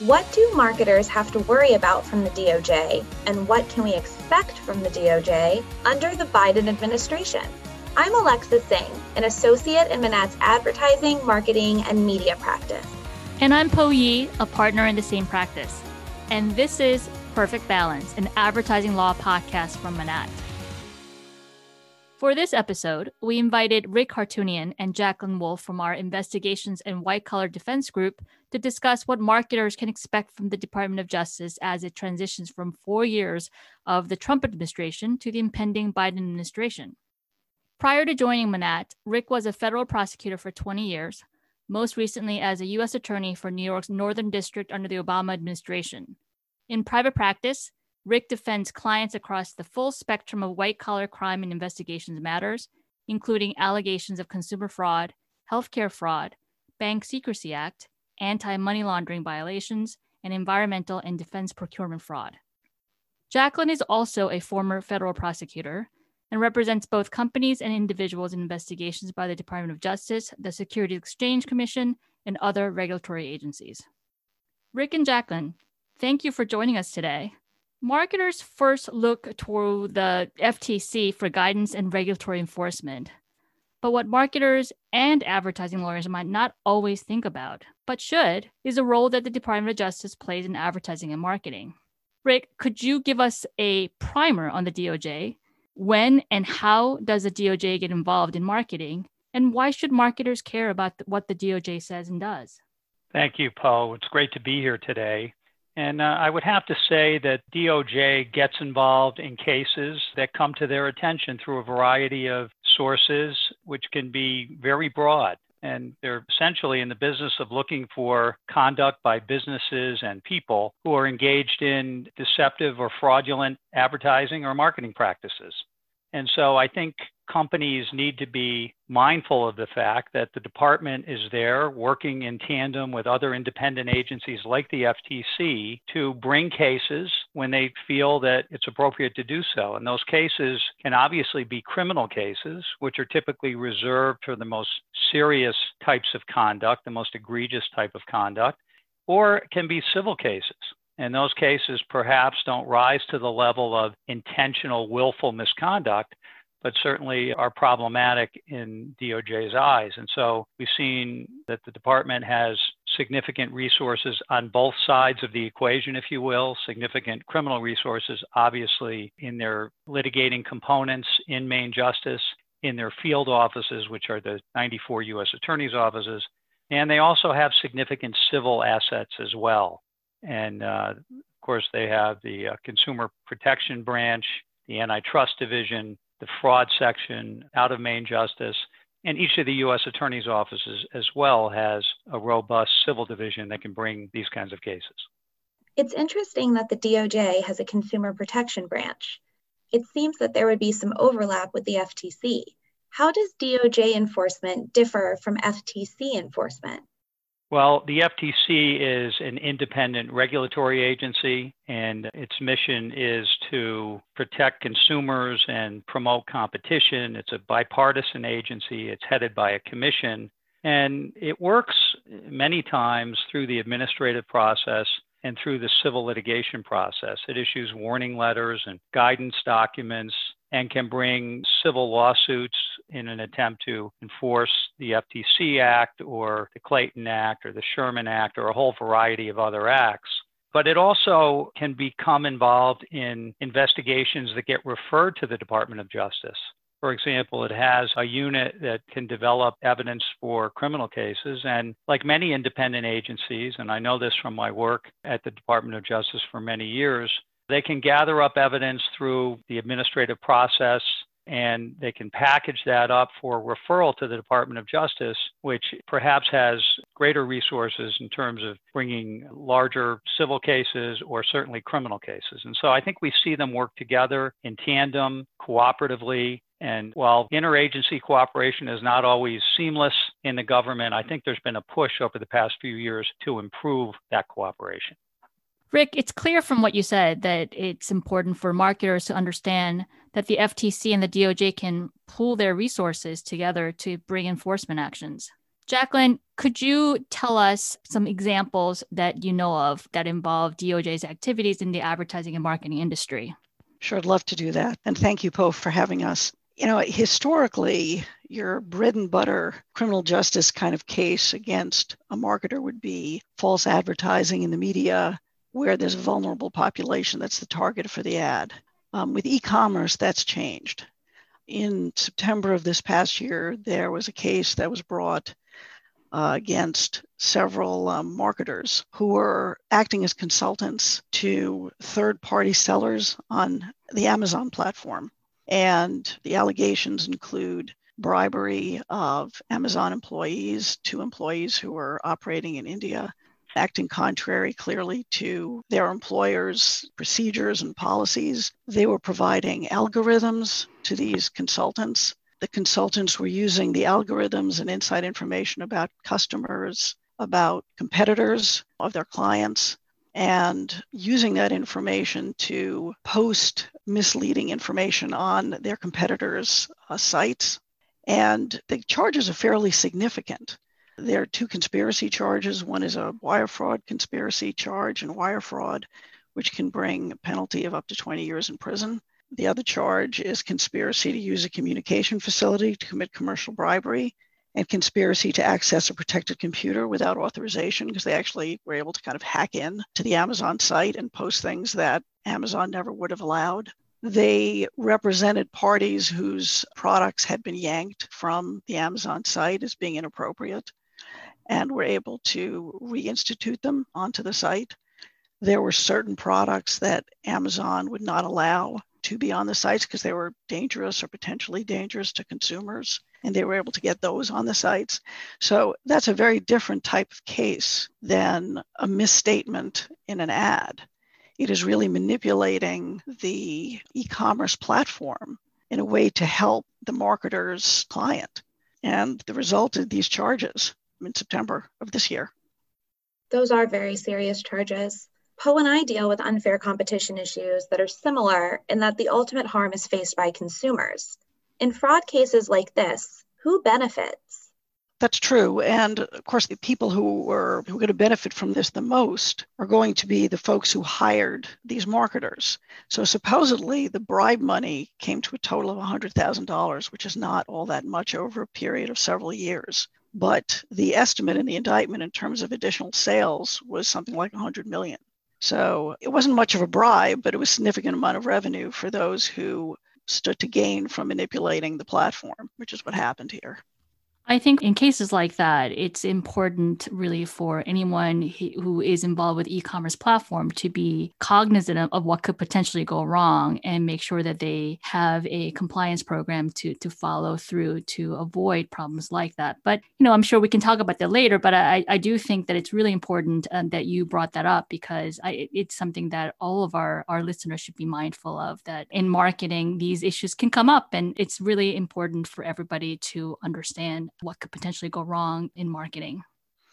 What do marketers have to worry about from the DOJ, and what can we expect from the DOJ under the Biden administration? I'm Alexa Singh, an associate in Manatt's advertising, marketing, and media practice. And I'm Po Yi, a partner in the same practice. And this is Perfect Balance, an advertising law podcast from Manatt. For this episode, we invited Rick Hartunian and Jacqueline Wolff from our Investigations and White Collar Defense Group to discuss what marketers can expect from the Department of Justice as it transitions from four years of the Trump administration to the impending Biden administration. Prior to joining Manatt, Rick was a federal prosecutor for 20 years, most recently as a U.S. attorney for New York's Northern District under the Obama administration. In private practice, Rick defends clients across the full spectrum of white collar crime and investigations matters, including allegations of consumer fraud, healthcare fraud, Bank Secrecy Act, anti money laundering violations, and environmental and defense procurement fraud. Jacqueline is also a former federal prosecutor and represents both companies and individuals in investigations by the Department of Justice, the Securities Exchange Commission, and other regulatory agencies. Rick and Jacqueline, thank you for joining us today. Marketers first look toward the FTC for guidance and regulatory enforcement. But what marketers and advertising lawyers might not always think about, but should, is the role that the Department of Justice plays in advertising and marketing. Rick, could you give us a primer on the DOJ? When and how does the DOJ get involved in marketing? And why should marketers care about what the DOJ says and does? Thank you, Paul. It's great to be here today. And uh, I would have to say that DOJ gets involved in cases that come to their attention through a variety of sources, which can be very broad. And they're essentially in the business of looking for conduct by businesses and people who are engaged in deceptive or fraudulent advertising or marketing practices. And so I think companies need to be mindful of the fact that the department is there working in tandem with other independent agencies like the FTC to bring cases when they feel that it's appropriate to do so. And those cases can obviously be criminal cases, which are typically reserved for the most serious types of conduct, the most egregious type of conduct, or it can be civil cases. And those cases perhaps don't rise to the level of intentional, willful misconduct, but certainly are problematic in DOJ's eyes. And so we've seen that the department has significant resources on both sides of the equation, if you will, significant criminal resources, obviously, in their litigating components in Main Justice, in their field offices, which are the 94 U.S. attorneys' offices. And they also have significant civil assets as well. And uh, of course, they have the uh, consumer protection branch, the antitrust division, the fraud section out of Main Justice. And each of the U.S. attorney's offices as well has a robust civil division that can bring these kinds of cases. It's interesting that the DOJ has a consumer protection branch. It seems that there would be some overlap with the FTC. How does DOJ enforcement differ from FTC enforcement? Well, the FTC is an independent regulatory agency, and its mission is to protect consumers and promote competition. It's a bipartisan agency, it's headed by a commission, and it works many times through the administrative process and through the civil litigation process. It issues warning letters and guidance documents and can bring civil lawsuits in an attempt to enforce the FTC Act or the Clayton Act or the Sherman Act or a whole variety of other acts. But it also can become involved in investigations that get referred to the Department of Justice. For example, it has a unit that can develop evidence for criminal cases. And like many independent agencies, and I know this from my work at the Department of Justice for many years, they can gather up evidence through the administrative process and they can package that up for referral to the Department of Justice, which perhaps has greater resources in terms of bringing larger civil cases or certainly criminal cases. And so I think we see them work together in tandem, cooperatively. And while interagency cooperation is not always seamless in the government, I think there's been a push over the past few years to improve that cooperation. Rick, it's clear from what you said that it's important for marketers to understand that the FTC and the DOJ can pool their resources together to bring enforcement actions. Jacqueline, could you tell us some examples that you know of that involve DOJ's activities in the advertising and marketing industry? Sure, I'd love to do that. And thank you, Po, for having us. You know, historically, your bread and butter criminal justice kind of case against a marketer would be false advertising in the media where there's a vulnerable population that's the target for the ad. Um, with e commerce, that's changed. In September of this past year, there was a case that was brought uh, against several um, marketers who were acting as consultants to third party sellers on the Amazon platform. And the allegations include bribery of Amazon employees to employees who were operating in India, acting contrary clearly to their employers' procedures and policies. They were providing algorithms to these consultants the consultants were using the algorithms and inside information about customers, about competitors of their clients, and using that information to post misleading information on their competitors' uh, sites. And the charges are fairly significant. There are two conspiracy charges. One is a wire fraud conspiracy charge and wire fraud, which can bring a penalty of up to 20 years in prison. The other charge is conspiracy to use a communication facility to commit commercial bribery and conspiracy to access a protected computer without authorization because they actually were able to kind of hack in to the Amazon site and post things that Amazon never would have allowed. They represented parties whose products had been yanked from the Amazon site as being inappropriate and we were able to reinstitute them onto the site. There were certain products that Amazon would not allow to be on the sites because they were dangerous or potentially dangerous to consumers and they were able to get those on the sites. So that's a very different type of case than a misstatement in an ad. It is really manipulating the e commerce platform in a way to help the marketer's client. And the result of these charges in September of this year. Those are very serious charges. Po and I deal with unfair competition issues that are similar in that the ultimate harm is faced by consumers. In fraud cases like this, who benefits? That's true. And of course, the people who are, who are going to benefit from this the most are going to be the folks who hired these marketers. So supposedly the bribe money came to a total of $100,000, which is not all that much over a period of several years. But the estimate in the indictment in terms of additional sales was something like 100 million. So it wasn't much of a bribe, but it was significant amount of revenue for those who stood to gain from manipulating the platform, which is what happened here. I think in cases like that, it's important really for anyone who is involved with e-commerce platform to be cognizant of what could potentially go wrong and make sure that they have a compliance program to to follow through to avoid problems like that. But you know, I'm sure we can talk about that later. But I, I do think that it's really important uh, that you brought that up because I, it's something that all of our our listeners should be mindful of. That in marketing, these issues can come up, and it's really important for everybody to understand what could potentially go wrong in marketing.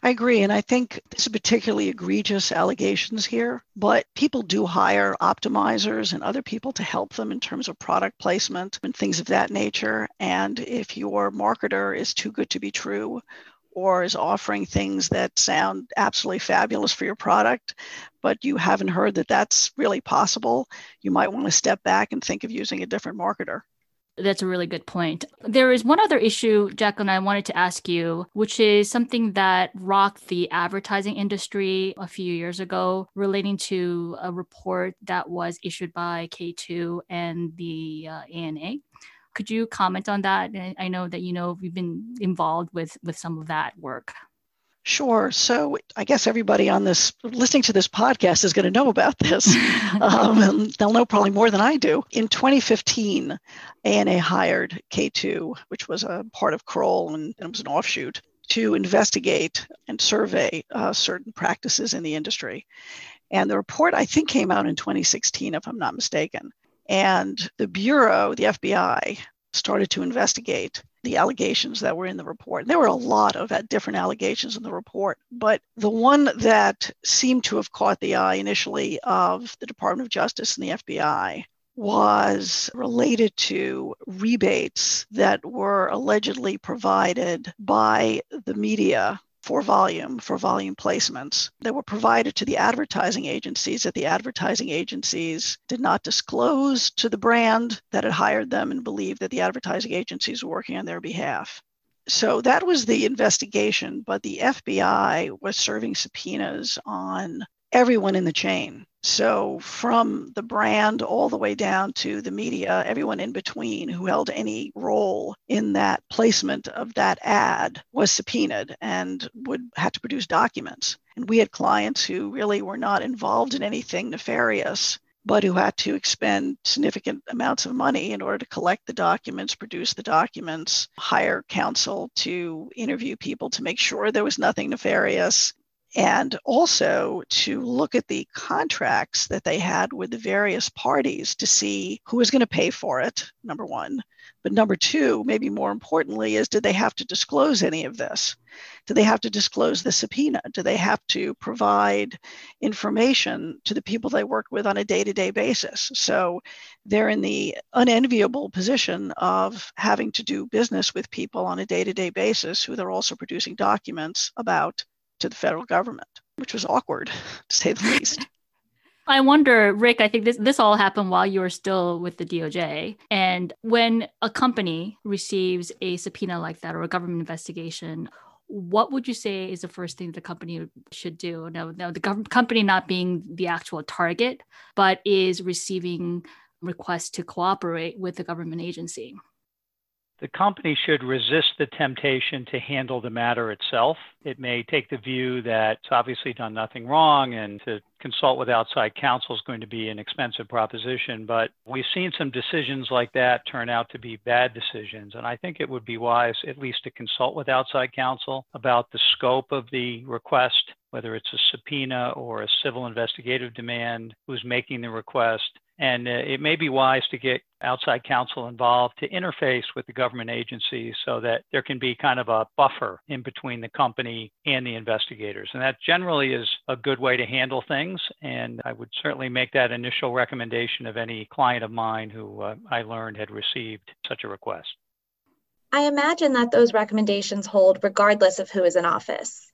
I agree. And I think this is particularly egregious allegations here, but people do hire optimizers and other people to help them in terms of product placement and things of that nature. And if your marketer is too good to be true or is offering things that sound absolutely fabulous for your product, but you haven't heard that that's really possible, you might want to step back and think of using a different marketer. That's a really good point. There is one other issue, Jacqueline, I wanted to ask you, which is something that rocked the advertising industry a few years ago relating to a report that was issued by K2 and the uh, ANA. Could you comment on that? I know that you know we've been involved with with some of that work. Sure. So I guess everybody on this listening to this podcast is going to know about this. um, and they'll know probably more than I do. In 2015, ANA hired K2, which was a part of Kroll and, and it was an offshoot, to investigate and survey uh, certain practices in the industry. And the report, I think, came out in 2016, if I'm not mistaken. And the Bureau, the FBI, started to investigate the allegations that were in the report. And there were a lot of uh, different allegations in the report, but the one that seemed to have caught the eye initially of the Department of Justice and the FBI was related to rebates that were allegedly provided by the media for volume, for volume placements that were provided to the advertising agencies that the advertising agencies did not disclose to the brand that had hired them and believed that the advertising agencies were working on their behalf. So that was the investigation, but the FBI was serving subpoenas on everyone in the chain. So, from the brand all the way down to the media, everyone in between who held any role in that placement of that ad was subpoenaed and would have to produce documents. And we had clients who really were not involved in anything nefarious, but who had to expend significant amounts of money in order to collect the documents, produce the documents, hire counsel to interview people to make sure there was nothing nefarious, and also to look at the contracts that they had with the various parties to see who was going to pay for it, number one. But number two, maybe more importantly, is did they have to disclose any of this? Do they have to disclose the subpoena? Do they have to provide information to the people they work with on a day to day basis? So they're in the unenviable position of having to do business with people on a day to day basis who they're also producing documents about to the federal government, which was awkward to say the least. I wonder, Rick, I think this, this all happened while you were still with the DOJ. And when a company receives a subpoena like that or a government investigation, what would you say is the first thing the company should do? Now, the gov- company not being the actual target, but is receiving requests to cooperate with the government agency the company should resist the temptation to handle the matter itself. It may take the view that it's obviously done nothing wrong and to consult with outside counsel is going to be an expensive proposition. But we've seen some decisions like that turn out to be bad decisions. And I think it would be wise at least to consult with outside counsel about the scope of the request, whether it's a subpoena or a civil investigative demand, who's making the request and uh, it may be wise to get outside counsel involved to interface with the government agencies so that there can be kind of a buffer in between the company and the investigators. And that generally is a good way to handle things. And I would certainly make that initial recommendation of any client of mine who uh, I learned had received such a request. I imagine that those recommendations hold regardless of who is in office.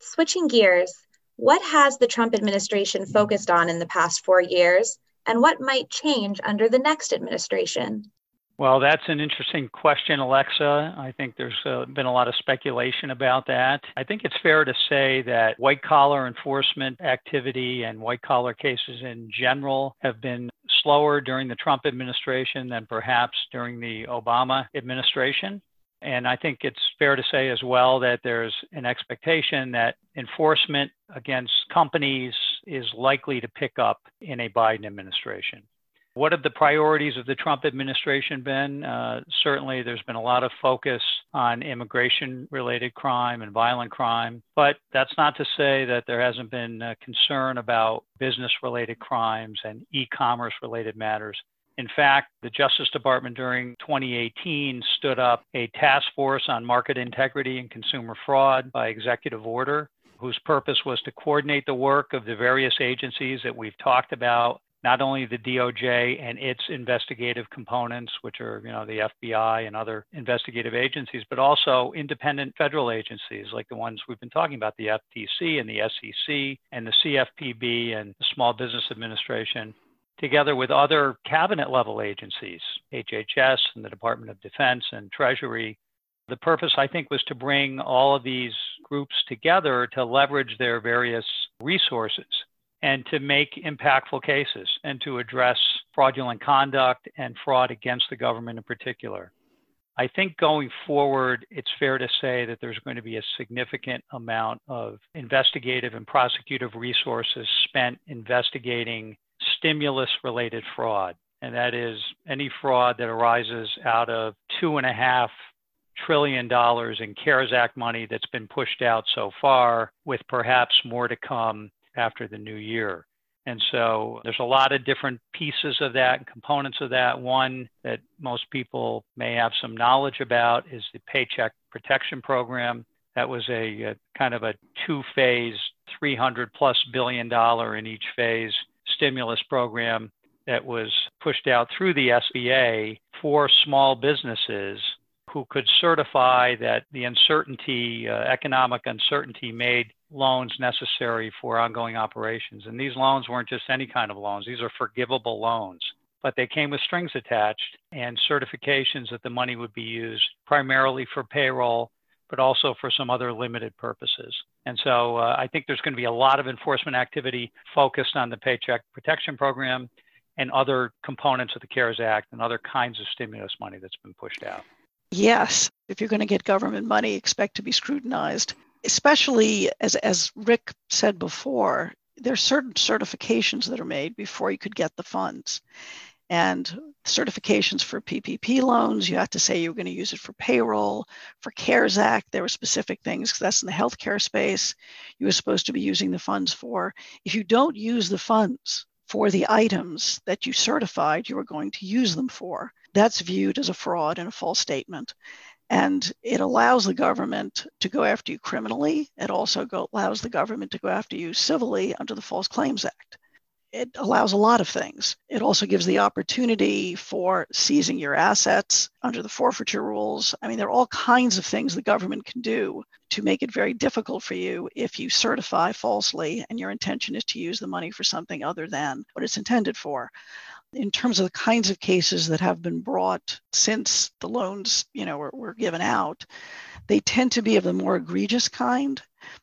Switching gears, what has the Trump administration focused on in the past four years? And what might change under the next administration? Well, that's an interesting question, Alexa. I think there's uh, been a lot of speculation about that. I think it's fair to say that white collar enforcement activity and white collar cases in general have been slower during the Trump administration than perhaps during the Obama administration. And I think it's fair to say as well that there's an expectation that enforcement against companies is likely to pick up in a Biden administration. What have the priorities of the Trump administration been? Uh, certainly, there's been a lot of focus on immigration related crime and violent crime, but that's not to say that there hasn't been concern about business related crimes and e commerce related matters. In fact, the Justice Department during 2018 stood up a task force on market integrity and consumer fraud by executive order, whose purpose was to coordinate the work of the various agencies that we've talked about, not only the DOJ and its investigative components, which are, you know, the FBI and other investigative agencies, but also independent federal agencies like the ones we've been talking about, the FTC and the SEC and the CFPB and the Small Business Administration together with other cabinet level agencies, HHS and the Department of Defense and Treasury. The purpose, I think, was to bring all of these groups together to leverage their various resources and to make impactful cases and to address fraudulent conduct and fraud against the government in particular. I think going forward, it's fair to say that there's going to be a significant amount of investigative and prosecutive resources spent investigating stimulus related fraud. And that is any fraud that arises out of two and a half trillion dollars in CARES Act money that's been pushed out so far, with perhaps more to come after the new year. And so there's a lot of different pieces of that and components of that. One that most people may have some knowledge about is the Paycheck Protection Program. That was a, a kind of a two phase, 300 plus billion dollar in each phase stimulus program that was pushed out through the SBA for small businesses who could certify that the uncertainty, uh, economic uncertainty, made loans necessary for ongoing operations. And these loans weren't just any kind of loans, these are forgivable loans. But they came with strings attached and certifications that the money would be used primarily for payroll, but also for some other limited purposes. And so uh, I think there's going to be a lot of enforcement activity focused on the Paycheck Protection Program and other components of the CARES Act and other kinds of stimulus money that's been pushed out. Yes, if you're going to get government money, expect to be scrutinized, especially as, as Rick said before, there are certain certifications that are made before you could get the funds. And certifications for PPP loans, you have to say you're going to use it for payroll. For CARES Act, there were specific things because that's in the healthcare space you were supposed to be using the funds for. If you don't use the funds for the items that you certified you were going to use them for, that's viewed as a fraud and a false statement. And it allows the government to go after you criminally. It also go, allows the government to go after you civilly under the False Claims Act. It allows a lot of things. It also gives the opportunity for seizing your assets under the forfeiture rules. I mean, there are all kinds of things the government can do to make it very difficult for you if you certify falsely and your intention is to use the money for something other than what it's intended for in terms of the kinds of cases that have been brought since the loans you know were, were given out they tend to be of the more egregious kind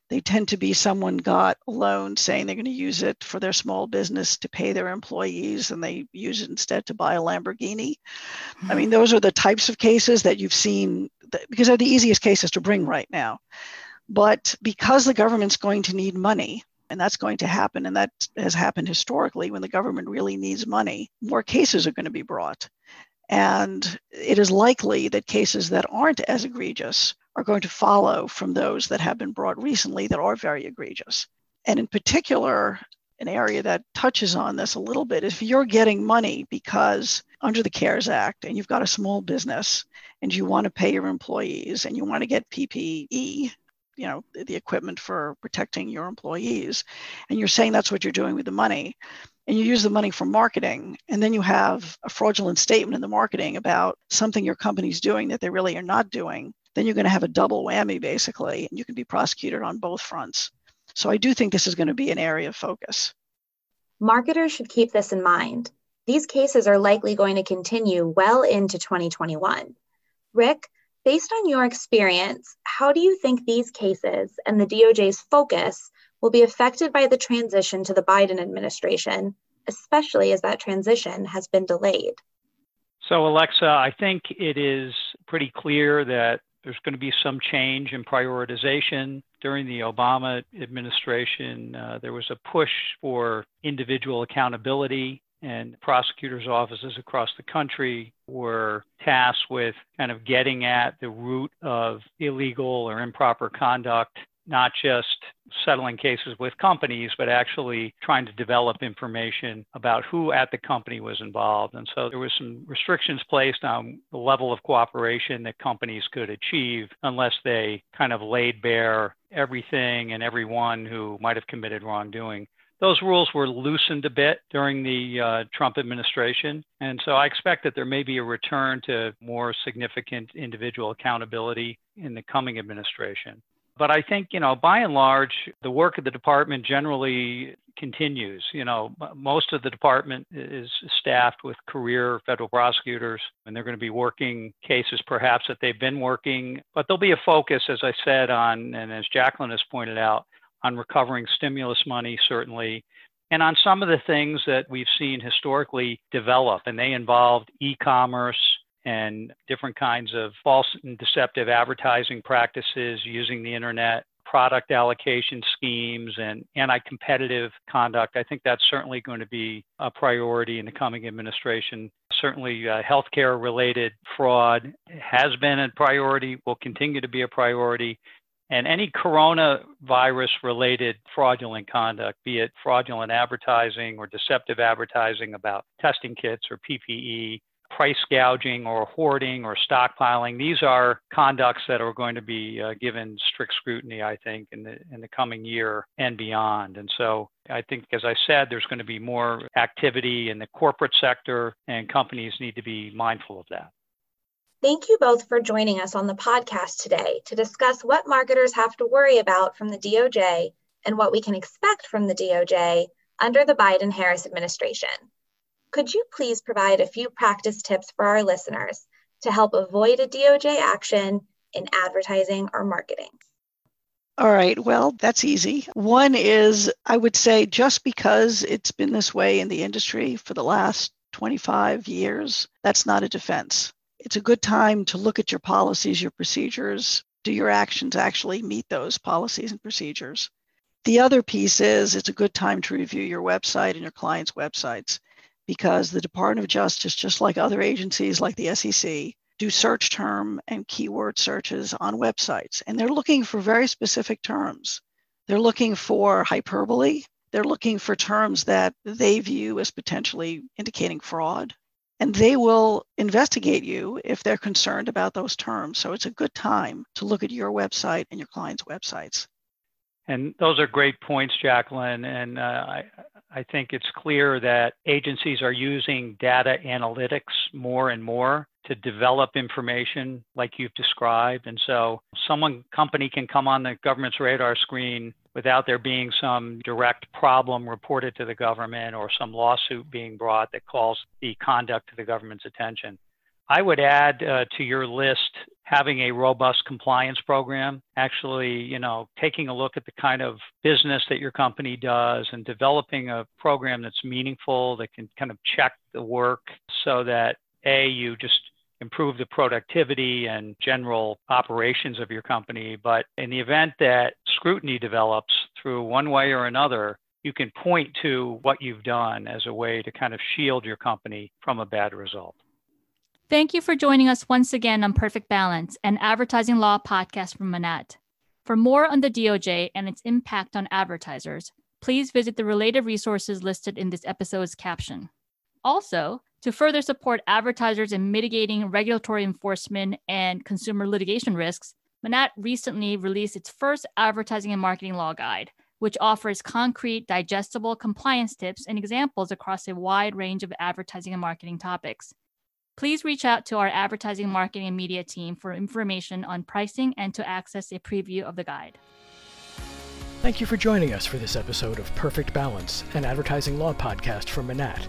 they tend to be someone got a loan saying they're going to use it for their small business to pay their employees and they use it instead to buy a lamborghini i mean those are the types of cases that you've seen that, because they're the easiest cases to bring right now but because the government's going to need money and that's going to happen. And that has happened historically when the government really needs money. More cases are going to be brought. And it is likely that cases that aren't as egregious are going to follow from those that have been brought recently that are very egregious. And in particular, an area that touches on this a little bit is if you're getting money because under the CARES Act and you've got a small business and you want to pay your employees and you want to get PPE, you know the equipment for protecting your employees and you're saying that's what you're doing with the money and you use the money for marketing and then you have a fraudulent statement in the marketing about something your company's doing that they really are not doing then you're going to have a double whammy basically and you can be prosecuted on both fronts. So i do think this is going to be an area of focus. Marketers should keep this in mind. These cases are likely going to continue well into 2021 rick Based on your experience, how do you think these cases and the DOJ's focus will be affected by the transition to the Biden administration, especially as that transition has been delayed? So, Alexa, I think it is pretty clear that there's going to be some change in prioritization. During the Obama administration, uh, there was a push for individual accountability and prosecutors' offices across the country were tasked with kind of getting at the root of illegal or improper conduct, not just settling cases with companies, but actually trying to develop information about who at the company was involved. And so there was some restrictions placed on the level of cooperation that companies could achieve unless they kind of laid bare everything and everyone who might have committed wrongdoing. Those rules were loosened a bit during the uh, Trump administration. And so I expect that there may be a return to more significant individual accountability in the coming administration. But I think, you know, by and large, the work of the department generally continues. You know, most of the department is staffed with career federal prosecutors, and they're going to be working cases perhaps that they've been working. But there'll be a focus, as I said, on, and as Jacqueline has pointed out, on recovering stimulus money, certainly, and on some of the things that we've seen historically develop, and they involved e commerce and different kinds of false and deceptive advertising practices using the internet, product allocation schemes, and anti competitive conduct. I think that's certainly going to be a priority in the coming administration. Certainly, uh, healthcare related fraud has been a priority, will continue to be a priority. And any coronavirus related fraudulent conduct, be it fraudulent advertising or deceptive advertising about testing kits or PPE, price gouging or hoarding or stockpiling. These are conducts that are going to be uh, given strict scrutiny, I think, in the in the coming year and beyond. And so I think, as I said, there's going to be more activity in the corporate sector, and companies need to be mindful of that. Thank you both for joining us on the podcast today to discuss what marketers have to worry about from the DOJ and what we can expect from the DOJ under the Biden Harris administration. Could you please provide a few practice tips for our listeners to help avoid a DOJ action in advertising or marketing? All right, well, that's easy. One is I would say just because it's been this way in the industry for the last 25 years, that's not a defense. It's a good time to look at your policies, your procedures. Do your actions actually meet those policies and procedures? The other piece is it's a good time to review your website and your clients' websites because the Department of Justice, just like other agencies like the SEC, do search term and keyword searches on websites. And they're looking for very specific terms. They're looking for hyperbole. They're looking for terms that they view as potentially indicating fraud. And they will investigate you if they're concerned about those terms. So it's a good time to look at your website and your clients' websites. And those are great points, Jacqueline. And uh, I, I think it's clear that agencies are using data analytics more and more to develop information like you've described. And so someone company can come on the government's radar screen without there being some direct problem reported to the government or some lawsuit being brought that calls the conduct to the government's attention. I would add uh, to your list having a robust compliance program, actually, you know, taking a look at the kind of business that your company does and developing a program that's meaningful that can kind of check the work so that A, you just improve the productivity and general operations of your company. But in the event that scrutiny develops through one way or another, you can point to what you've done as a way to kind of shield your company from a bad result. Thank you for joining us once again on Perfect Balance, an advertising law podcast from Manatt. For more on the DOJ and its impact on advertisers, please visit the related resources listed in this episode's caption. Also, to further support advertisers in mitigating regulatory enforcement and consumer litigation risks, Manatt recently released its first advertising and marketing law guide, which offers concrete, digestible compliance tips and examples across a wide range of advertising and marketing topics. Please reach out to our advertising, marketing, and media team for information on pricing and to access a preview of the guide. Thank you for joining us for this episode of Perfect Balance, an advertising law podcast from Manatt.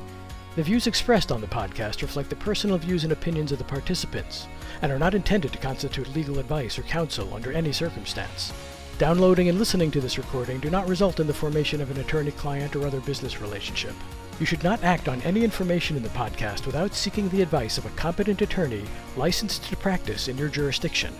The views expressed on the podcast reflect the personal views and opinions of the participants and are not intended to constitute legal advice or counsel under any circumstance. Downloading and listening to this recording do not result in the formation of an attorney client or other business relationship. You should not act on any information in the podcast without seeking the advice of a competent attorney licensed to practice in your jurisdiction.